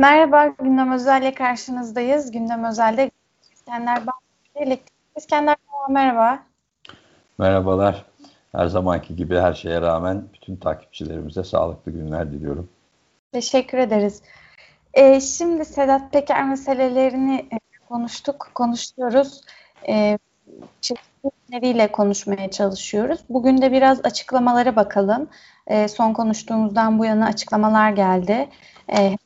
Merhaba, Gündem Özel'le karşınızdayız. Gündem Özel'de İskender Bahçeli, İskender merhaba. Merhabalar. Her zamanki gibi her şeye rağmen bütün takipçilerimize sağlıklı günler diliyorum. Teşekkür ederiz. Ee, şimdi Sedat Peker meselelerini e, konuştuk, konuşuyoruz. Ee, çeşitleriyle konuşmaya çalışıyoruz. Bugün de biraz açıklamalara bakalım. Ee, son konuştuğumuzdan bu yana açıklamalar geldi. Ee,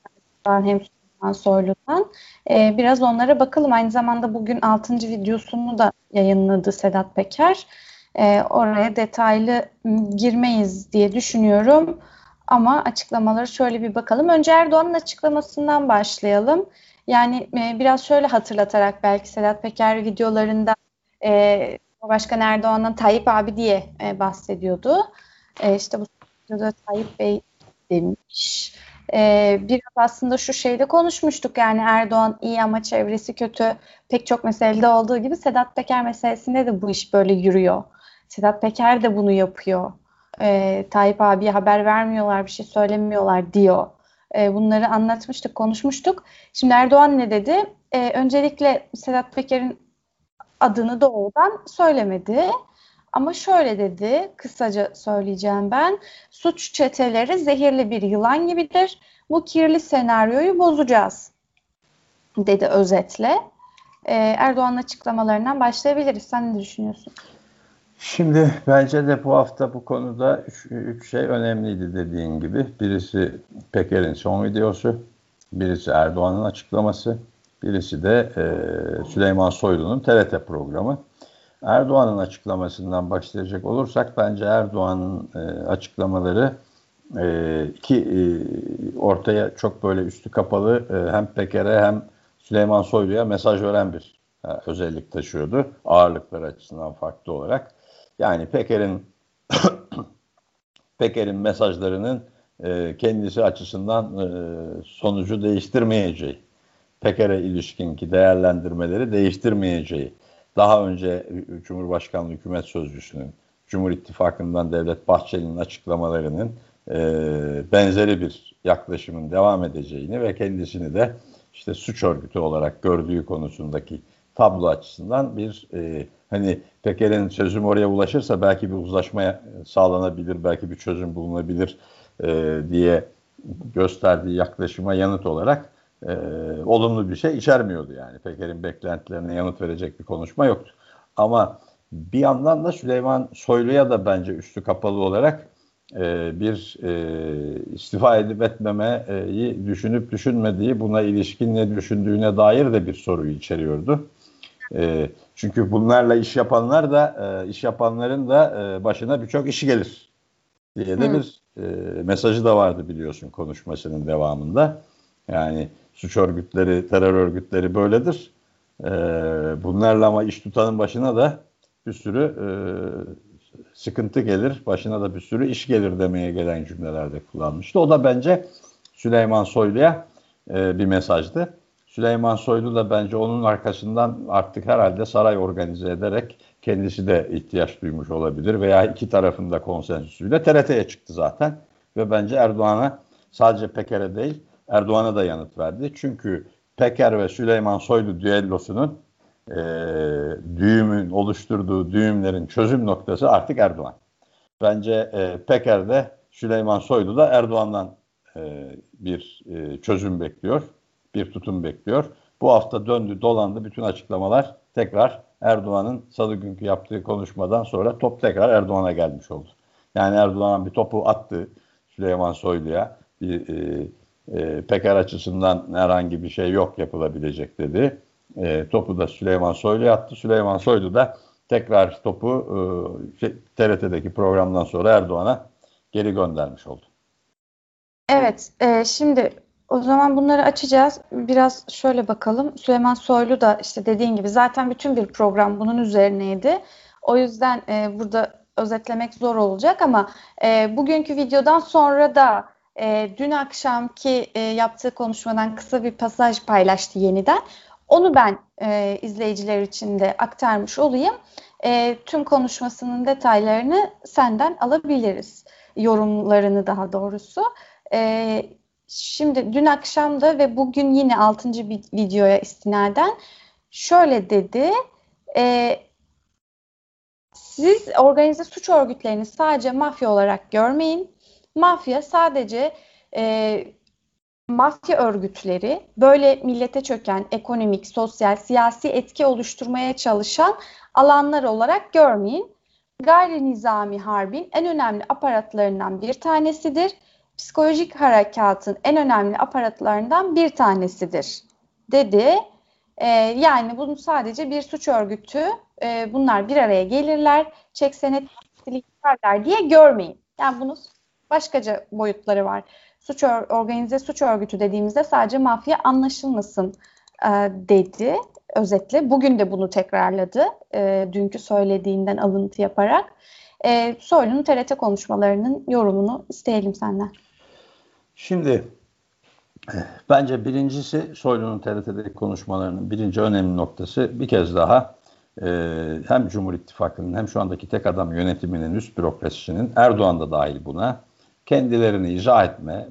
hem Süleyman Soylu'dan. Ee, biraz onlara bakalım. Aynı zamanda bugün 6. videosunu da yayınladı Sedat Peker. Ee, oraya detaylı girmeyiz diye düşünüyorum. Ama açıklamaları şöyle bir bakalım. Önce Erdoğan'ın açıklamasından başlayalım. Yani e, biraz şöyle hatırlatarak belki Sedat Peker videolarında e, Başkan Erdoğan'dan Tayyip abi diye e, bahsediyordu. E, işte bu videoda Tayyip Bey demiş. E, biraz aslında şu şeyde konuşmuştuk yani Erdoğan iyi ama çevresi kötü pek çok meselede olduğu gibi Sedat Peker meselesinde de bu iş böyle yürüyor. Sedat Peker de bunu yapıyor. E, Tayyip abiye haber vermiyorlar, bir şey söylemiyorlar diyor. E, bunları anlatmıştık, konuşmuştuk. Şimdi Erdoğan ne dedi? E, öncelikle Sedat Peker'in adını doğrudan söylemedi. Ama şöyle dedi, kısaca söyleyeceğim ben. Suç çeteleri zehirli bir yılan gibidir. Bu kirli senaryoyu bozacağız dedi özetle. Ee, Erdoğan'ın açıklamalarından başlayabiliriz. Sen ne düşünüyorsun? Şimdi bence de bu hafta bu konuda üç, üç şey önemliydi dediğin gibi. Birisi Peker'in son videosu, birisi Erdoğan'ın açıklaması, birisi de e, Süleyman Soylu'nun TRT programı. Erdoğan'ın açıklamasından başlayacak olursak bence Erdoğan'ın e, açıklamaları e, ki e, ortaya çok böyle üstü kapalı e, hem Peker'e hem Süleyman Soylu'ya mesaj veren bir e, özellik taşıyordu. Ağırlıklar açısından farklı olarak. Yani Peker'in Peker'in mesajlarının e, kendisi açısından e, sonucu değiştirmeyeceği, Peker'e ilişkinki değerlendirmeleri değiştirmeyeceği, daha önce Cumhurbaşkanlığı Hükümet Sözcüsü'nün, Cumhur İttifakı'ndan Devlet Bahçeli'nin açıklamalarının e, benzeri bir yaklaşımın devam edeceğini ve kendisini de işte suç örgütü olarak gördüğü konusundaki tablo açısından bir e, hani Peker'in sözüm oraya ulaşırsa belki bir uzlaşma sağlanabilir, belki bir çözüm bulunabilir e, diye gösterdiği yaklaşıma yanıt olarak e, olumlu bir şey içermiyordu yani. Peker'in beklentilerine yanıt verecek bir konuşma yoktu. Ama bir yandan da Süleyman Soylu'ya da bence üstü kapalı olarak e, bir e, istifa edip etmemeyi düşünüp düşünmediği, buna ilişkin ne düşündüğüne dair de bir soruyu içeriyordu. E, çünkü bunlarla iş yapanlar da, e, iş yapanların da e, başına birçok işi gelir diye de bir e, mesajı da vardı biliyorsun konuşmasının devamında. Yani suç örgütleri, terör örgütleri böyledir. E, bunlarla ama iş tutanın başına da bir sürü e, sıkıntı gelir, başına da bir sürü iş gelir demeye gelen cümlelerde kullanmıştı. O da bence Süleyman Soylu'ya e, bir mesajdı. Süleyman Soylu da bence onun arkasından artık herhalde saray organize ederek kendisi de ihtiyaç duymuş olabilir veya iki tarafında konsensüsüyle TRT'ye çıktı zaten ve bence Erdoğan'a sadece Peker'e değil Erdoğan'a da yanıt verdi. Çünkü Peker ve Süleyman Soylu düellosunun e, düğümün oluşturduğu düğümlerin çözüm noktası artık Erdoğan. Bence e, Peker de Süleyman Soylu da Erdoğan'dan e, bir e, çözüm bekliyor, bir tutum bekliyor. Bu hafta döndü dolandı bütün açıklamalar tekrar Erdoğan'ın salı günkü yaptığı konuşmadan sonra top tekrar Erdoğan'a gelmiş oldu. Yani Erdoğan bir topu attı Süleyman Soylu'ya. Bir, e, e, Peker açısından herhangi bir şey yok yapılabilecek dedi. E, topu da Süleyman Soylu attı. Süleyman Soylu da tekrar topu e, şey, TRT'deki programdan sonra Erdoğan'a geri göndermiş oldu. Evet, e, şimdi o zaman bunları açacağız. Biraz şöyle bakalım. Süleyman Soylu da işte dediğin gibi zaten bütün bir program bunun üzerineydi. O yüzden e, burada özetlemek zor olacak ama e, bugünkü videodan sonra da e, dün akşamki e, yaptığı konuşmadan kısa bir pasaj paylaştı yeniden. Onu ben e, izleyiciler için de aktarmış olayım. E, tüm konuşmasının detaylarını senden alabiliriz. Yorumlarını daha doğrusu. E, şimdi dün akşam da ve bugün yine 6. videoya istinaden şöyle dedi. E, siz organize suç örgütlerini sadece mafya olarak görmeyin. Mafya sadece e, mafya örgütleri böyle millete çöken ekonomik, sosyal, siyasi etki oluşturmaya çalışan alanlar olarak görmeyin. Gayri nizami harbin en önemli aparatlarından bir tanesidir. Psikolojik harekatın en önemli aparatlarından bir tanesidir dedi. Ee, yani bunu sadece bir suç örgütü e, bunlar bir araya gelirler, çek senet yaparlar diye görmeyin. Yani bunun başkaca boyutları var. Suç organize suç örgütü dediğimizde sadece mafya anlaşılmasın e, dedi özetle. Bugün de bunu tekrarladı. E, dünkü söylediğinden alıntı yaparak. E, Soylu'nun TRT konuşmalarının yorumunu isteyelim senden. Şimdi bence birincisi Soylu'nun TRT'deki konuşmalarının birinci önemli noktası bir kez daha e, hem Cumhur İttifakı'nın hem şu andaki tek adam yönetiminin üst bürokrasisinin Erdoğan da dahil buna kendilerini izah etme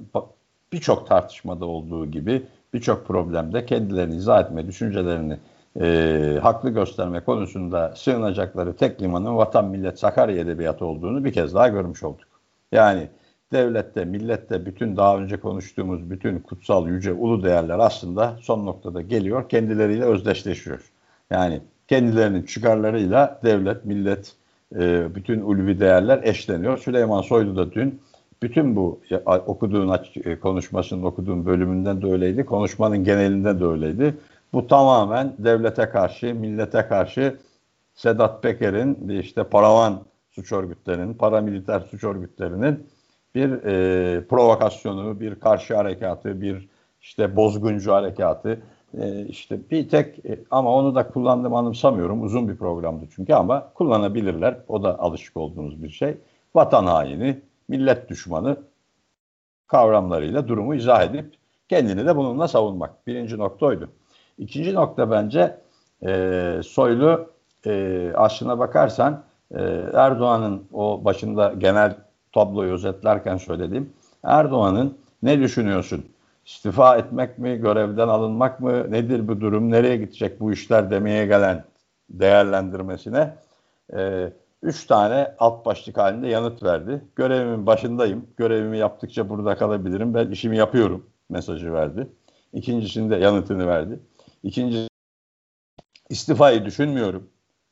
birçok tartışmada olduğu gibi birçok problemde kendilerini izah etme, düşüncelerini e, haklı gösterme konusunda sığınacakları tek limanın vatan millet Sakarya edebiyatı olduğunu bir kez daha görmüş olduk. Yani devlette, millette bütün daha önce konuştuğumuz bütün kutsal, yüce, ulu değerler aslında son noktada geliyor, kendileriyle özdeşleşiyor. Yani kendilerinin çıkarlarıyla devlet, millet, e, bütün ulvi değerler eşleniyor. Süleyman Soylu da dün bütün bu okuduğun e, konuşmasının okuduğun bölümünden de öyleydi, konuşmanın genelinde de öyleydi. Bu tamamen devlete karşı, millete karşı Sedat Peker'in işte paravan suç örgütlerinin, paramiliter suç örgütlerinin bir e, provokasyonu, bir karşı harekatı, bir işte bozguncu harekatı. E, işte bir tek e, ama onu da kullandım anımsamıyorum. Uzun bir programdı çünkü ama kullanabilirler. O da alışık olduğumuz bir şey. Vatan haini, millet düşmanı kavramlarıyla durumu izah edip kendini de bununla savunmak. Birinci nokta oydu. İkinci nokta bence e, Soylu e, aslına bakarsan e, Erdoğan'ın o başında genel tabloyu özetlerken söylediğim Erdoğan'ın ne düşünüyorsun? İstifa etmek mi, görevden alınmak mı, nedir bu durum, nereye gidecek bu işler demeye gelen değerlendirmesine e, üç tane alt başlık halinde yanıt verdi. Görevimin başındayım, görevimi yaptıkça burada kalabilirim, ben işimi yapıyorum mesajı verdi. İkincisinde yanıtını verdi. İkinci istifayı düşünmüyorum.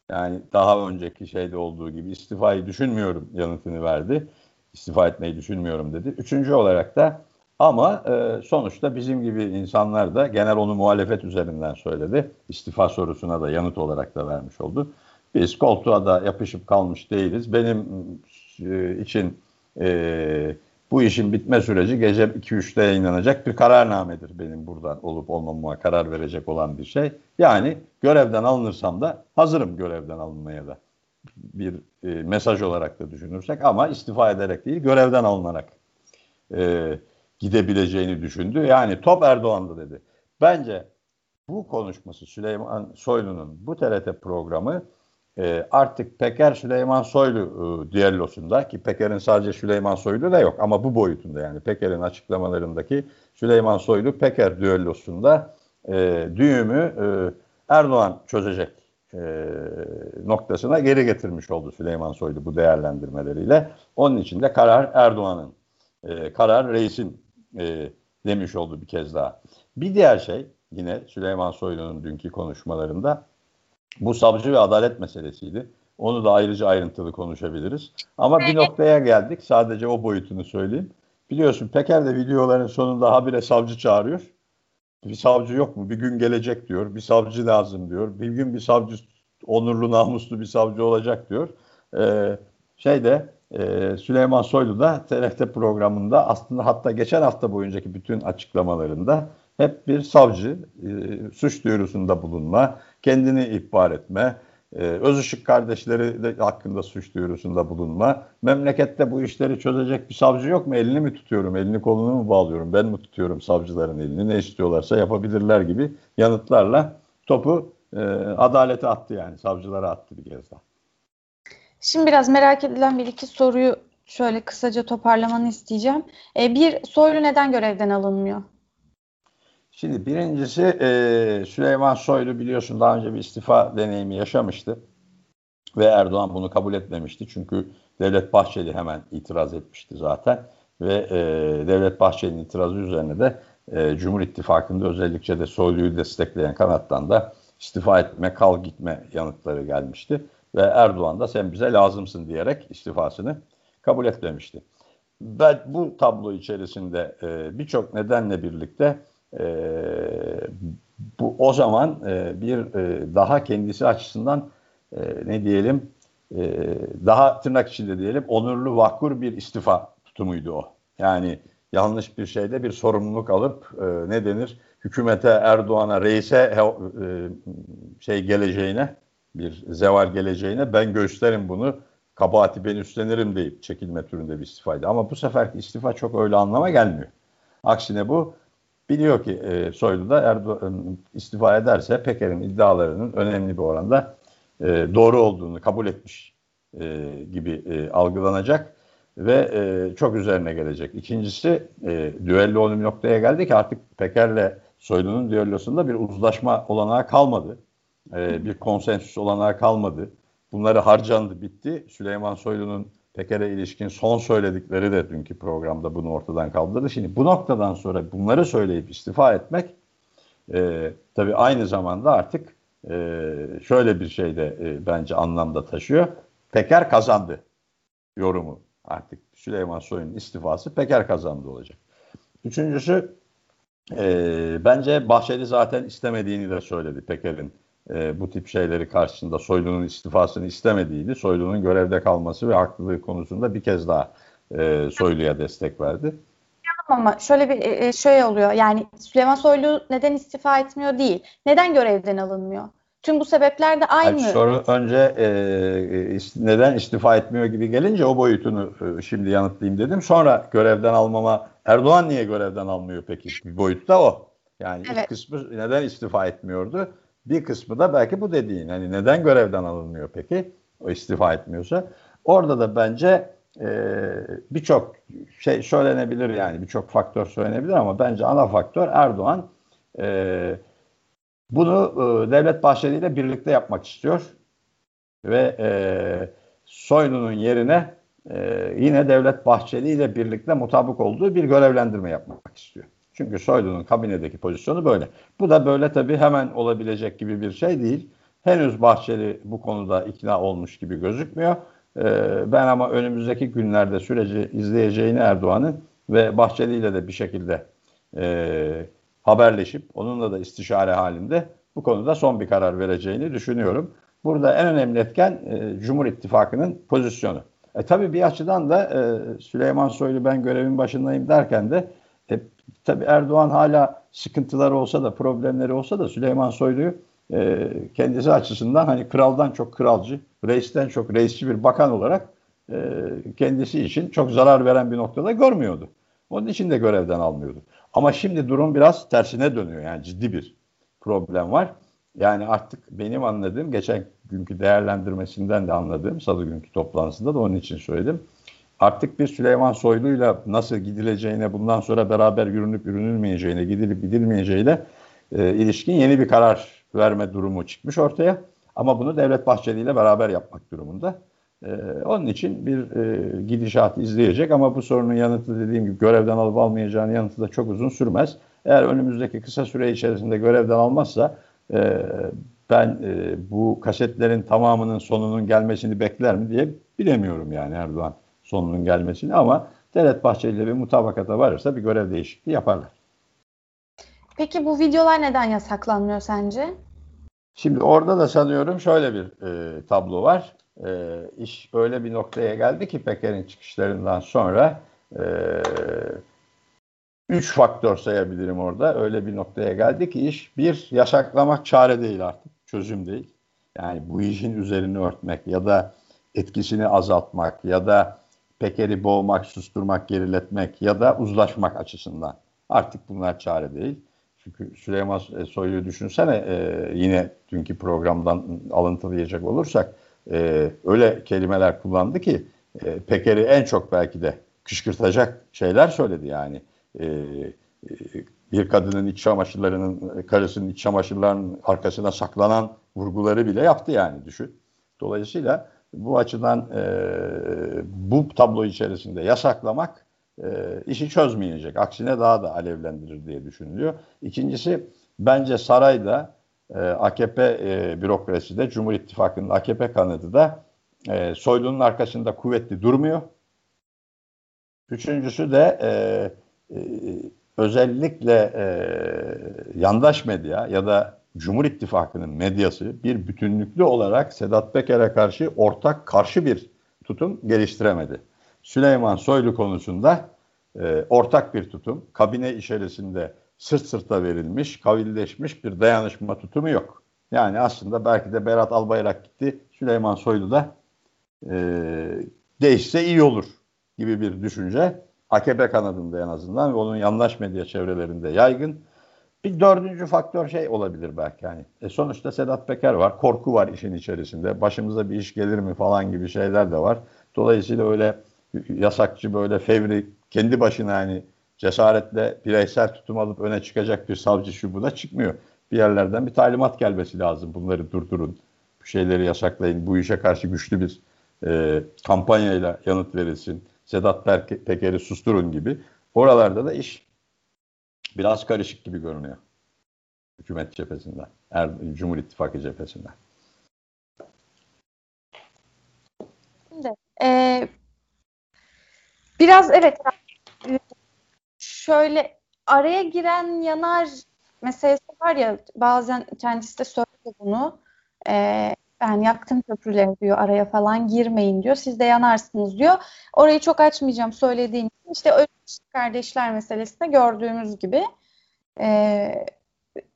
Yani daha önceki şeyde olduğu gibi istifayı düşünmüyorum yanıtını verdi. İstifa etmeyi düşünmüyorum dedi. Üçüncü olarak da ama e, sonuçta bizim gibi insanlar da genel onu muhalefet üzerinden söyledi. İstifa sorusuna da yanıt olarak da vermiş oldu. Biz koltuğa da yapışıp kalmış değiliz. Benim e, için e, bu işin bitme süreci gece 2-3'te yayınlanacak bir kararnamedir benim buradan olup olmamama karar verecek olan bir şey. Yani görevden alınırsam da hazırım görevden alınmaya da bir e, mesaj olarak da düşünürsek ama istifa ederek değil görevden alınarak e, gidebileceğini düşündü. Yani top Erdoğan'da dedi. Bence bu konuşması Süleyman Soylu'nun bu TRT programı e, artık Peker Süleyman Soylu e, düellosunda ki Peker'in sadece Süleyman Soylu da yok ama bu boyutunda yani Peker'in açıklamalarındaki Süleyman Soylu Peker düellosunda e, düğümü e, Erdoğan çözecek e, noktasına geri getirmiş oldu Süleyman Soylu bu değerlendirmeleriyle. Onun için de karar Erdoğan'ın, e, karar reisin e, demiş oldu bir kez daha. Bir diğer şey yine Süleyman Soylu'nun dünkü konuşmalarında bu savcı ve adalet meselesiydi. Onu da ayrıca ayrıntılı konuşabiliriz. Ama bir noktaya geldik. Sadece o boyutunu söyleyeyim. Biliyorsun Peker de videoların sonunda habire savcı çağırıyor. Bir savcı yok mu? Bir gün gelecek diyor. Bir savcı lazım diyor. Bir gün bir savcı onurlu namuslu bir savcı olacak diyor. Ee, şeyde e, Süleyman Soylu da TRT programında aslında hatta geçen hafta boyuncaki bütün açıklamalarında hep bir savcı e, suç duyurusunda bulunma, kendini ihbar etme, e, Özışık kardeşleri de hakkında suç duyurusunda bulunma. Memlekette bu işleri çözecek bir savcı yok mu? Elini mi tutuyorum, elini kolunu mu bağlıyorum, ben mi tutuyorum savcıların elini, ne istiyorlarsa yapabilirler gibi yanıtlarla topu e, adalete attı yani, savcılara attı bir kez daha. Şimdi biraz merak edilen bir iki soruyu şöyle kısaca toparlamanı isteyeceğim. E, bir, Soylu neden görevden alınmıyor? Şimdi birincisi e, Süleyman Soylu biliyorsun daha önce bir istifa deneyimi yaşamıştı. Ve Erdoğan bunu kabul etmemişti. Çünkü Devlet Bahçeli hemen itiraz etmişti zaten. Ve e, Devlet Bahçeli'nin itirazı üzerine de e, Cumhur İttifakı'nda özellikle de Soylu'yu destekleyen kanattan da istifa etme, kal gitme yanıtları gelmişti. Ve Erdoğan da sen bize lazımsın diyerek istifasını kabul etmemişti. Ben bu tablo içerisinde e, birçok nedenle birlikte e, bu o zaman e, bir e, daha kendisi açısından e, ne diyelim e, daha tırnak içinde diyelim onurlu vakur bir istifa tutumuydu o. Yani yanlış bir şeyde bir sorumluluk alıp e, ne denir hükümete Erdoğan'a reise e, şey geleceğine bir zeval geleceğine ben gösteririm bunu kabahati ben üstlenirim deyip çekilme türünde bir istifaydı. Ama bu sefer istifa çok öyle anlama gelmiyor. Aksine bu biliyor ki e, Soylu da Erdoğan istifa ederse Peker'in iddialarının önemli bir oranda e, doğru olduğunu kabul etmiş e, gibi e, algılanacak ve e, çok üzerine gelecek. İkincisi e, düello onun noktaya geldi ki artık Peker'le Soylu'nun düellosunda bir uzlaşma olanağı kalmadı. E, bir konsensüs olanağı kalmadı. Bunları harcandı, bitti. Süleyman Soylu'nun Peker'e ilişkin son söyledikleri de dünkü programda bunu ortadan kaldırdı. Şimdi bu noktadan sonra bunları söyleyip istifa etmek e, tabii aynı zamanda artık e, şöyle bir şey de e, bence anlamda taşıyor. Peker kazandı yorumu artık Süleyman Soylu'nun istifası Peker kazandı olacak. Üçüncüsü e, bence Bahçeli zaten istemediğini de söyledi Peker'in e, bu tip şeyleri karşısında Soylu'nun istifasını istemediğini, Soylu'nun görevde kalması ve haklılığı konusunda bir kez daha e, Soylu'ya destek verdi. Ama şöyle bir e, şey oluyor yani Süleyman Soylu neden istifa etmiyor değil. Neden görevden alınmıyor? Tüm bu sebepler de aynı. Yani soru önce e, e neden istifa etmiyor gibi gelince o boyutunu e, şimdi yanıtlayayım dedim. Sonra görevden almama Erdoğan niye görevden almıyor peki? Bir boyutta o. Yani evet. ilk kısmı neden istifa etmiyordu? Bir kısmı da belki bu dediğin. Hani neden görevden alınmıyor peki? O istifa etmiyorsa. Orada da bence e, birçok şey söylenebilir yani birçok faktör söylenebilir ama bence ana faktör Erdoğan e, bunu e, Devlet Bahçeli ile birlikte yapmak istiyor ve e, Soylu'nun yerine e, yine Devlet Bahçeli ile birlikte mutabık olduğu bir görevlendirme yapmak istiyor. Çünkü Soylu'nun kabinedeki pozisyonu böyle. Bu da böyle tabii hemen olabilecek gibi bir şey değil. Henüz Bahçeli bu konuda ikna olmuş gibi gözükmüyor. Ee, ben ama önümüzdeki günlerde süreci izleyeceğini Erdoğan'ın ve Bahçeli ile de bir şekilde e, haberleşip onunla da istişare halinde bu konuda son bir karar vereceğini düşünüyorum. Burada en önemli etken e, Cumhur İttifakı'nın pozisyonu. E tabii bir açıdan da e, Süleyman Soylu ben görevin başındayım derken de e, tabii Erdoğan hala sıkıntıları olsa da problemleri olsa da Süleyman Soylu'yu e, kendisi açısından hani kraldan çok kralcı, reisten çok reisçi bir bakan olarak e, kendisi için çok zarar veren bir noktada görmüyordu. Onun için de görevden almıyordu. Ama şimdi durum biraz tersine dönüyor. Yani ciddi bir problem var. Yani artık benim anladığım, geçen günkü değerlendirmesinden de anladığım, salı günkü toplantısında da onun için söyledim. Artık bir Süleyman Soylu'yla nasıl gidileceğine, bundan sonra beraber yürünüp yürünülmeyeceğine, gidilip gidilmeyeceğine e, ilişkin yeni bir karar verme durumu çıkmış ortaya. Ama bunu Devlet Bahçeli ile beraber yapmak durumunda. Ee, onun için bir e, gidişat izleyecek ama bu sorunun yanıtı dediğim gibi görevden alıp almayacağının yanıtı da çok uzun sürmez. Eğer önümüzdeki kısa süre içerisinde görevden almazsa e, ben e, bu kasetlerin tamamının sonunun gelmesini bekler mi diye bilemiyorum yani Erdoğan sonunun gelmesini ama Devlet Bahçeli ile bir mutabakata varırsa bir görev değişikliği yaparlar. Peki bu videolar neden yasaklanmıyor sence? Şimdi orada da sanıyorum şöyle bir e, tablo var e, iş öyle bir noktaya geldi ki Peker'in çıkışlarından sonra e, üç faktör sayabilirim orada. Öyle bir noktaya geldi ki iş bir yasaklamak çare değil artık. Çözüm değil. Yani bu işin üzerini örtmek ya da etkisini azaltmak ya da Peker'i boğmak, susturmak, geriletmek ya da uzlaşmak açısından. Artık bunlar çare değil. Çünkü Süleyman Soylu'yu düşünsene e, yine dünkü programdan alıntılayacak olursak e, öyle kelimeler kullandı ki e, Peker'i en çok belki de kışkırtacak şeyler söyledi yani. E, e, bir kadının iç çamaşırlarının, karısının iç çamaşırlarının arkasına saklanan vurguları bile yaptı yani düşün. Dolayısıyla bu açıdan e, bu tablo içerisinde yasaklamak e, işi çözmeyecek. Aksine daha da alevlendirir diye düşünülüyor. İkincisi bence sarayda e, AKP e, bürokrasisi de Cumhur İttifakı'nın AKP kanadı da e, Soylu'nun arkasında kuvvetli durmuyor. Üçüncüsü de e, e, özellikle e, yandaş medya ya da Cumhur İttifakı'nın medyası bir bütünlüklü olarak Sedat Peker'e karşı ortak karşı bir tutum geliştiremedi. Süleyman Soylu konusunda e, ortak bir tutum, kabine içerisinde sırt sırta verilmiş, kavilleşmiş bir dayanışma tutumu yok. Yani aslında belki de Berat Albayrak gitti, Süleyman Soylu da e, değişse iyi olur gibi bir düşünce AKP kanadında en azından ve onun yandaş medya çevrelerinde yaygın. Bir dördüncü faktör şey olabilir belki yani. E sonuçta Sedat Peker var, korku var işin içerisinde. Başımıza bir iş gelir mi falan gibi şeyler de var. Dolayısıyla öyle yasakçı böyle fevri kendi başına yani cesaretle bireysel tutum alıp öne çıkacak bir savcı şu bu da çıkmıyor. Bir yerlerden bir talimat gelmesi lazım. Bunları durdurun. Bu şeyleri yasaklayın. Bu işe karşı güçlü bir e, kampanyayla yanıt verilsin. Sedat Peker'i susturun gibi. Oralarda da iş biraz karışık gibi görünüyor. Hükümet cephesinden, er, Cumhur İttifakı cephesinden. Şimdi, e, biraz evet şöyle araya giren yanar meselesi var ya bazen kendisi de söyledi bunu. E, ben yaktım köprüleri diyor araya falan girmeyin diyor. Siz de yanarsınız diyor. Orayı çok açmayacağım söylediğim. İşte ölmüş kardeşler meselesinde gördüğümüz gibi e,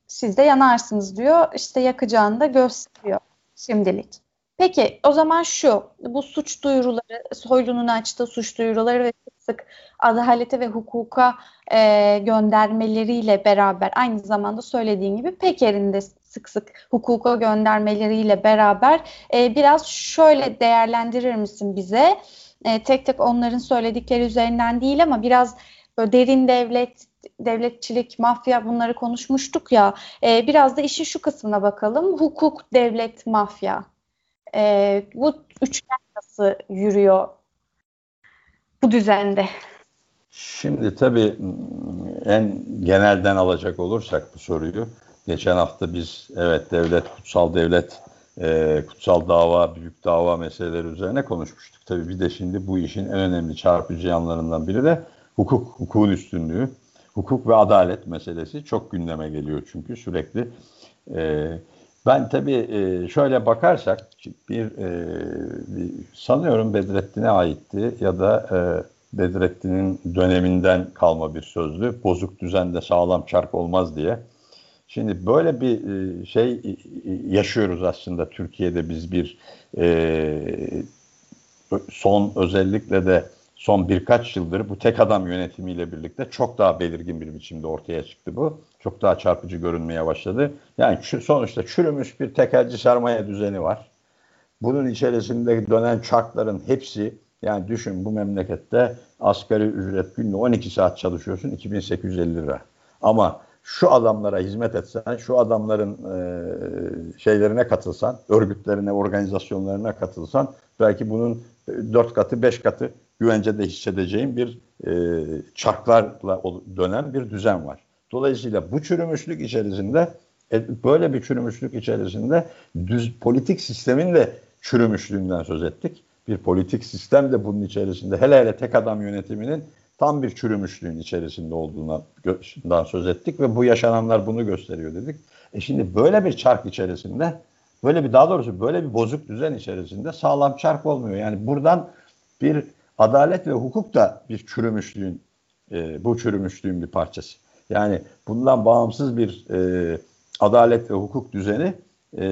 siz de yanarsınız diyor. İşte yakacağını da gösteriyor şimdilik. Peki o zaman şu bu suç duyuruları Soylu'nun açtığı suç duyuruları ve sık sık adalete ve hukuka e, göndermeleriyle beraber aynı zamanda söylediğin gibi Peker'in de sık sık hukuka göndermeleriyle beraber e, biraz şöyle değerlendirir misin bize? E, tek tek onların söyledikleri üzerinden değil ama biraz böyle derin devlet, devletçilik, mafya bunları konuşmuştuk ya. E, biraz da işin şu kısmına bakalım. Hukuk, devlet, mafya. E, bu üçgen nasıl yürüyor bu düzende? Şimdi tabii en genelden alacak olursak bu soruyu Geçen hafta biz evet devlet, kutsal devlet, e, kutsal dava, büyük dava meseleleri üzerine konuşmuştuk. Tabii bir de şimdi bu işin en önemli çarpıcı yanlarından biri de hukuk, hukukun üstünlüğü. Hukuk ve adalet meselesi çok gündeme geliyor çünkü sürekli. E, ben tabii e, şöyle bakarsak bir, e, bir sanıyorum Bedrettin'e aitti ya da e, Bedrettin'in döneminden kalma bir sözlü. Bozuk düzende sağlam çark olmaz diye. Şimdi böyle bir e, şey e, yaşıyoruz aslında Türkiye'de biz bir e, son özellikle de son birkaç yıldır bu tek adam yönetimiyle birlikte çok daha belirgin bir biçimde ortaya çıktı bu. Çok daha çarpıcı görünmeye başladı. Yani sonuçta çürümüş bir tekelci sermaye düzeni var. Bunun içerisinde dönen çarkların hepsi yani düşün bu memlekette asgari ücret günde 12 saat çalışıyorsun 2850 lira. Ama şu adamlara hizmet etsen, şu adamların e, şeylerine katılsan, örgütlerine, organizasyonlarına katılsan belki bunun dört katı, beş katı güvencede hissedeceğin bir e, çarklarla dönen bir düzen var. Dolayısıyla bu çürümüşlük içerisinde e, böyle bir çürümüşlük içerisinde düz politik sistemin de çürümüşlüğünden söz ettik. Bir politik sistem de bunun içerisinde hele hele tek adam yönetiminin tam bir çürümüşlüğün içerisinde olduğundan söz ettik ve bu yaşananlar bunu gösteriyor dedik. E şimdi böyle bir çark içerisinde böyle bir daha doğrusu böyle bir bozuk düzen içerisinde sağlam çark olmuyor. Yani buradan bir adalet ve hukuk da bir çürümüşlüğün e, bu çürümüşlüğün bir parçası. Yani bundan bağımsız bir e, adalet ve hukuk düzeni e,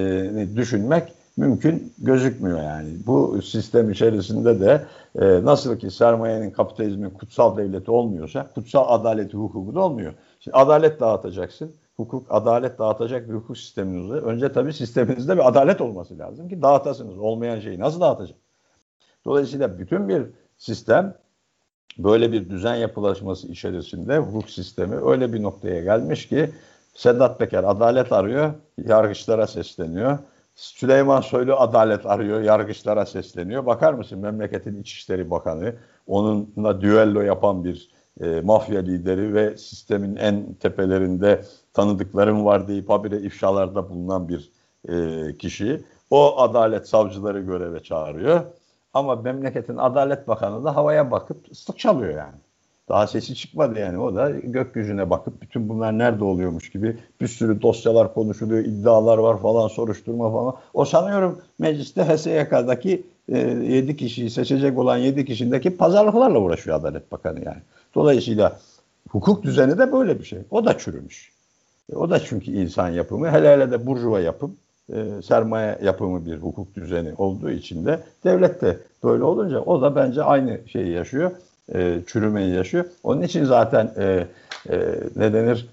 düşünmek mümkün gözükmüyor yani. Bu sistem içerisinde de e, nasıl ki sermayenin kapitalizmin kutsal devleti olmuyorsa kutsal adaleti hukuku da olmuyor. Şimdi adalet dağıtacaksın. Hukuk, adalet dağıtacak bir hukuk sisteminiz. Önce tabii sisteminizde bir adalet olması lazım ki dağıtasınız. Olmayan şeyi nasıl dağıtacak? Dolayısıyla bütün bir sistem böyle bir düzen yapılaşması içerisinde hukuk sistemi öyle bir noktaya gelmiş ki Sedat Peker adalet arıyor, yargıçlara sesleniyor. Süleyman Soylu adalet arıyor, yargıçlara sesleniyor. Bakar mısın memleketin İçişleri Bakanı, onunla düello yapan bir e, mafya lideri ve sistemin en tepelerinde tanıdıklarım var deyip habire ifşalarda bulunan bir e, kişi. O adalet savcıları göreve çağırıyor. Ama memleketin Adalet Bakanı da havaya bakıp ıslık yani. Daha sesi çıkmadı yani. O da gökyüzüne bakıp bütün bunlar nerede oluyormuş gibi bir sürü dosyalar konuşuluyor, iddialar var falan, soruşturma falan. O sanıyorum mecliste HSYK'daki e, 7 kişiyi seçecek olan 7 kişindeki pazarlıklarla uğraşıyor Adalet Bakanı yani. Dolayısıyla hukuk düzeni de böyle bir şey. O da çürümüş. E, o da çünkü insan yapımı. Hele hele de burjuva yapım e, sermaye yapımı bir hukuk düzeni olduğu için de devlet de böyle olunca o da bence aynı şeyi yaşıyor. E, çürümeyi yaşıyor. Onun için zaten e, e, ne denir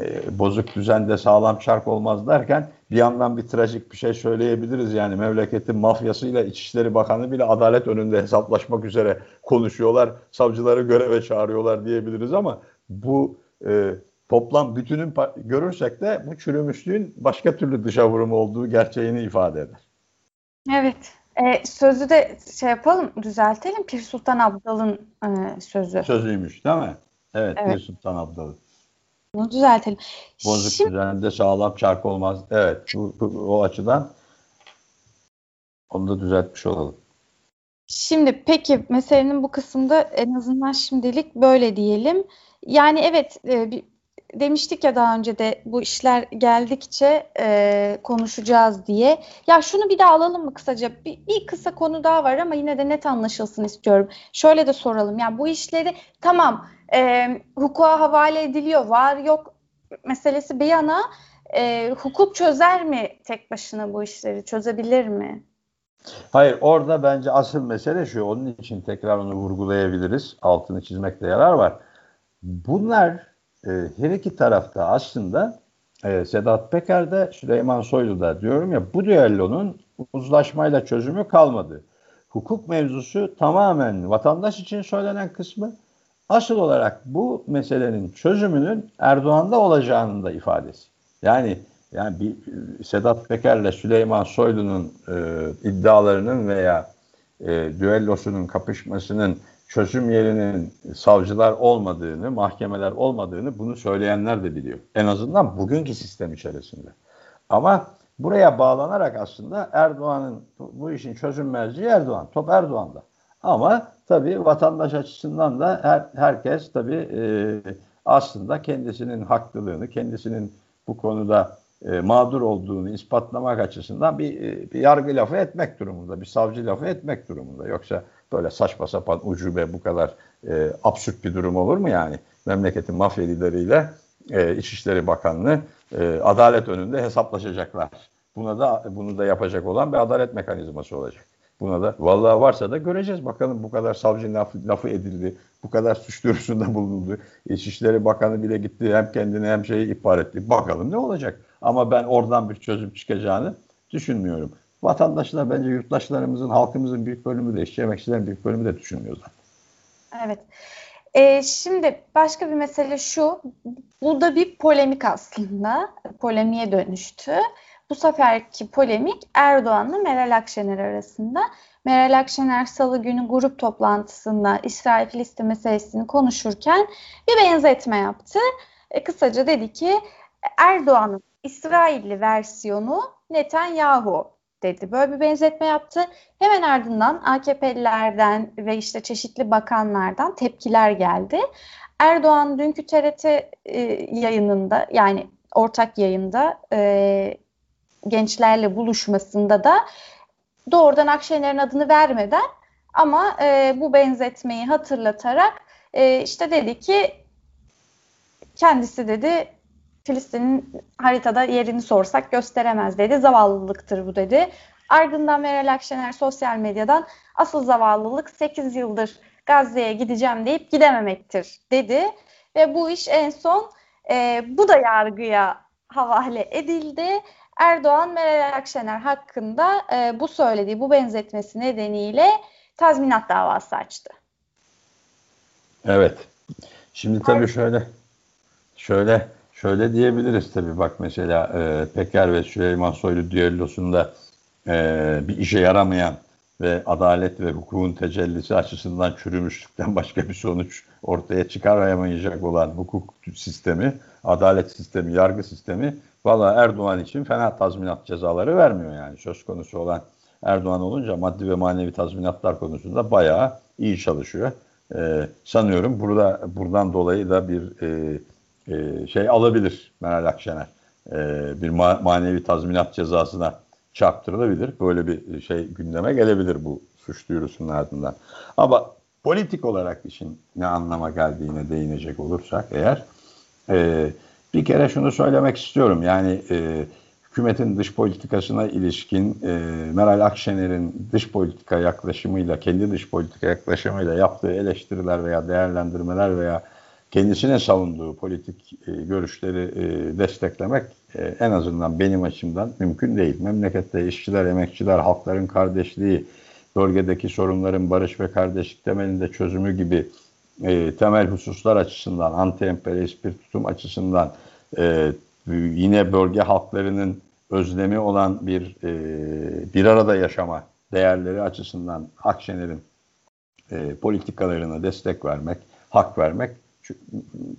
e, bozuk düzende sağlam çark olmaz derken bir yandan bir trajik bir şey söyleyebiliriz. Yani memleketin mafyasıyla İçişleri Bakanı bile adalet önünde hesaplaşmak üzere konuşuyorlar. Savcıları göreve çağırıyorlar diyebiliriz ama bu e, toplam bütünün görürsek de bu çürümüşlüğün başka türlü dışa vurumu olduğu gerçeğini ifade eder. Evet. E, sözü de şey yapalım, düzeltelim. Pir Sultan Abdal'ın e, sözü. Sözüymüş değil mi? Evet, evet. Pir Sultan Abdal'ın. Bunu düzeltelim. Bozuk Şimdi... düzende sağlam çark olmaz. Evet, bu, bu, o açıdan onu da düzeltmiş olalım. Şimdi peki meselenin bu kısımda en azından şimdilik böyle diyelim. Yani evet e, bir, demiştik ya daha önce de bu işler geldikçe e, konuşacağız diye. Ya şunu bir daha alalım mı kısaca? Bir, bir kısa konu daha var ama yine de net anlaşılsın istiyorum. Şöyle de soralım. Yani bu işleri tamam e, hukuka havale ediliyor. Var yok meselesi bir yana e, hukuk çözer mi tek başına bu işleri? Çözebilir mi? Hayır orada bence asıl mesele şu. Onun için tekrar onu vurgulayabiliriz. Altını çizmekte yarar var. Bunlar e, her iki tarafta aslında e, Sedat Peker'de Süleyman Soylu'da diyorum ya bu düellonun uzlaşmayla çözümü kalmadı. Hukuk mevzusu tamamen vatandaş için söylenen kısmı asıl olarak bu meselenin çözümünün Erdoğan'da olacağının da ifadesi. Yani yani bir Sedat Peker'le Süleyman Soylu'nun e, iddialarının veya e, düellosunun kapışmasının çözüm yerinin savcılar olmadığını, mahkemeler olmadığını bunu söyleyenler de biliyor. En azından bugünkü sistem içerisinde. Ama buraya bağlanarak aslında Erdoğan'ın bu işin çözüm merciği Erdoğan. Top Erdoğan'da. Ama tabii vatandaş açısından da her, herkes tabii e, aslında kendisinin haklılığını, kendisinin bu konuda e, mağdur olduğunu ispatlamak açısından bir, e, bir yargı lafı etmek durumunda, bir savcı lafı etmek durumunda. Yoksa böyle saçma sapan ucube bu kadar e, absürt bir durum olur mu yani? Memleketin mafya lideriyle e, İçişleri Bakanlığı e, adalet önünde hesaplaşacaklar. Buna da bunu da yapacak olan bir adalet mekanizması olacak. Buna da vallahi varsa da göreceğiz. Bakalım bu kadar savcı lafı, lafı edildi. Bu kadar suç duyurusunda bulundu. İçişleri Bakanı bile gitti hem kendini hem şeyi ihbar etti. Bakalım ne olacak. Ama ben oradan bir çözüm çıkacağını düşünmüyorum. Vatandaşlar bence yurttaşlarımızın, halkımızın büyük bölümü de, işçi emekçilerin büyük bölümü de düşünmüyor zaten. Evet. Ee, şimdi başka bir mesele şu. Bu da bir polemik aslında. Polemiğe dönüştü. Bu seferki polemik Erdoğan'la Meral Akşener arasında. Meral Akşener salı günü grup toplantısında İsrail-Filistin meselesini konuşurken bir benzetme yaptı. E, kısaca dedi ki Erdoğan'ın İsrailli versiyonu Netanyahu dedi. Böyle bir benzetme yaptı. Hemen ardından AKP'lilerden ve işte çeşitli bakanlardan tepkiler geldi. Erdoğan dünkü TRT e, yayınında yani ortak yayında e, gençlerle buluşmasında da doğrudan Akşener'in adını vermeden ama e, bu benzetmeyi hatırlatarak e, işte dedi ki kendisi dedi Filistin'in haritada yerini sorsak gösteremez dedi. Zavallılıktır bu dedi. Ardından Meral Akşener sosyal medyadan asıl zavallılık 8 yıldır Gazze'ye gideceğim deyip gidememektir dedi. Ve bu iş en son e, bu da yargıya havale edildi. Erdoğan Meral Akşener hakkında e, bu söylediği bu benzetmesi nedeniyle tazminat davası açtı. Evet. Şimdi tabii şöyle şöyle şöyle diyebiliriz tabii bak mesela e, Peker ve Süleyman Soylu düellosunda e, bir işe yaramayan ve adalet ve hukukun tecellisi açısından çürümüşlükten başka bir sonuç ortaya çıkaramayacak olan hukuk sistemi, adalet sistemi, yargı sistemi valla Erdoğan için fena tazminat cezaları vermiyor yani. Söz konusu olan Erdoğan olunca maddi ve manevi tazminatlar konusunda bayağı iyi çalışıyor. Ee, sanıyorum burada buradan dolayı da bir e, e, şey alabilir Meral Akşener. Ee, bir ma- manevi tazminat cezasına çarptırılabilir. Böyle bir şey gündeme gelebilir bu suç duyurusunun ardından. Ama politik olarak işin ne anlama geldiğine değinecek olursak eğer e, bir kere şunu söylemek istiyorum. Yani e, hükümetin dış politikasına ilişkin e, Meral Akşener'in dış politika yaklaşımıyla, kendi dış politika yaklaşımıyla yaptığı eleştiriler veya değerlendirmeler veya kendisine savunduğu politik e, görüşleri e, desteklemek e, en azından benim açımdan mümkün değil. Memlekette işçiler, emekçiler, halkların kardeşliği, bölgedeki sorunların barış ve kardeşlik temelinde çözümü gibi e, temel hususlar açısından, anti-emperyalist bir tutum açısından e, yine bölge halklarının özlemi olan bir e, bir arada yaşama değerleri açısından Akşener'in e, politikalarına destek vermek, hak vermek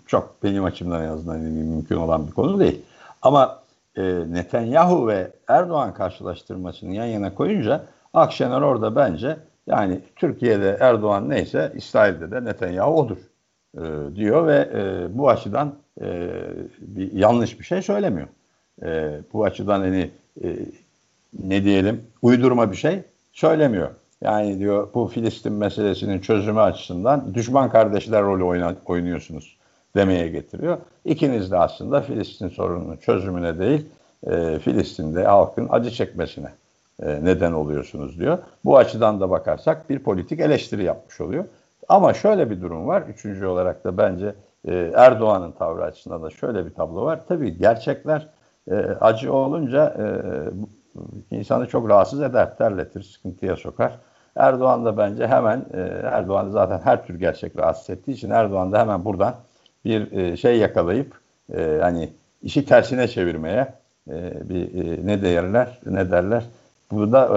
çok benim açımdan en azından mümkün olan bir konu değil. Ama e, Netanyahu ve Erdoğan karşılaştırmasını yan yana koyunca Akşener orada bence yani Türkiye'de Erdoğan neyse İsrail'de de Netanyahu odur e, diyor ve e, bu açıdan e, bir, yanlış bir şey söylemiyor. E, bu açıdan hani e, ne diyelim uydurma bir şey söylemiyor. Yani diyor bu Filistin meselesinin çözümü açısından düşman kardeşler rolü oynuyorsunuz demeye getiriyor. İkiniz de aslında Filistin sorununun çözümüne değil e, Filistin'de halkın acı çekmesine e, neden oluyorsunuz diyor. Bu açıdan da bakarsak bir politik eleştiri yapmış oluyor. Ama şöyle bir durum var. Üçüncü olarak da bence e, Erdoğan'ın tavrı açısından da şöyle bir tablo var. Tabii gerçekler e, acı olunca e, insanı çok rahatsız eder, terletir, sıkıntıya sokar. Erdoğan da bence hemen, e, Erdoğan zaten her tür gerçek rahatsız ettiği için Erdoğan da hemen buradan bir e, şey yakalayıp e, hani işi tersine çevirmeye e, bir ne derler, ne derler. Burada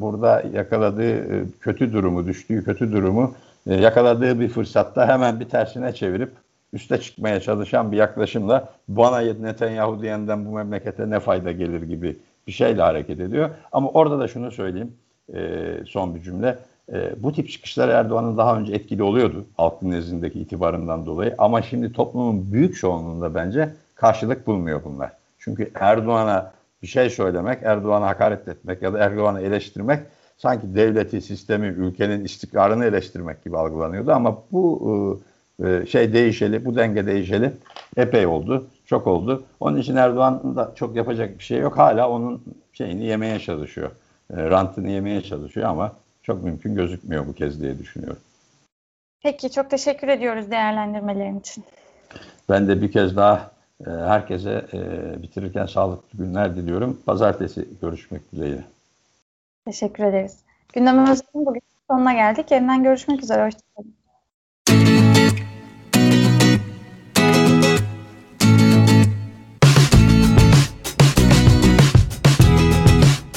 burada yakaladığı kötü durumu, düştüğü kötü durumu yakaladığı bir fırsatta hemen bir tersine çevirip üste çıkmaya çalışan bir yaklaşımla bana Netanyahu diyenden bu memlekete ne fayda gelir gibi bir şeyle hareket ediyor. Ama orada da şunu söyleyeyim e, son bir cümle. E, bu tip çıkışlar Erdoğan'ın daha önce etkili oluyordu halkın nezdindeki itibarından dolayı. Ama şimdi toplumun büyük çoğunluğunda bence karşılık bulmuyor bunlar. Çünkü Erdoğan'a bir şey söylemek, Erdoğan'a hakaret etmek ya da Erdoğan'ı eleştirmek sanki devleti, sistemi, ülkenin istikrarını eleştirmek gibi algılanıyordu. Ama bu e, şey değişeli, bu denge değişeli epey oldu, çok oldu. Onun için Erdoğan da çok yapacak bir şey yok. Hala onun şeyini yemeye çalışıyor. E, rantını yemeye çalışıyor ama çok mümkün gözükmüyor bu kez diye düşünüyorum. Peki çok teşekkür ediyoruz değerlendirmelerin için. Ben de bir kez daha e, herkese e, bitirirken sağlıklı günler diliyorum. Pazartesi görüşmek dileğiyle. Teşekkür ederiz. Gündeme bugün sonuna geldik. Yeniden görüşmek üzere. Hoşçakalın.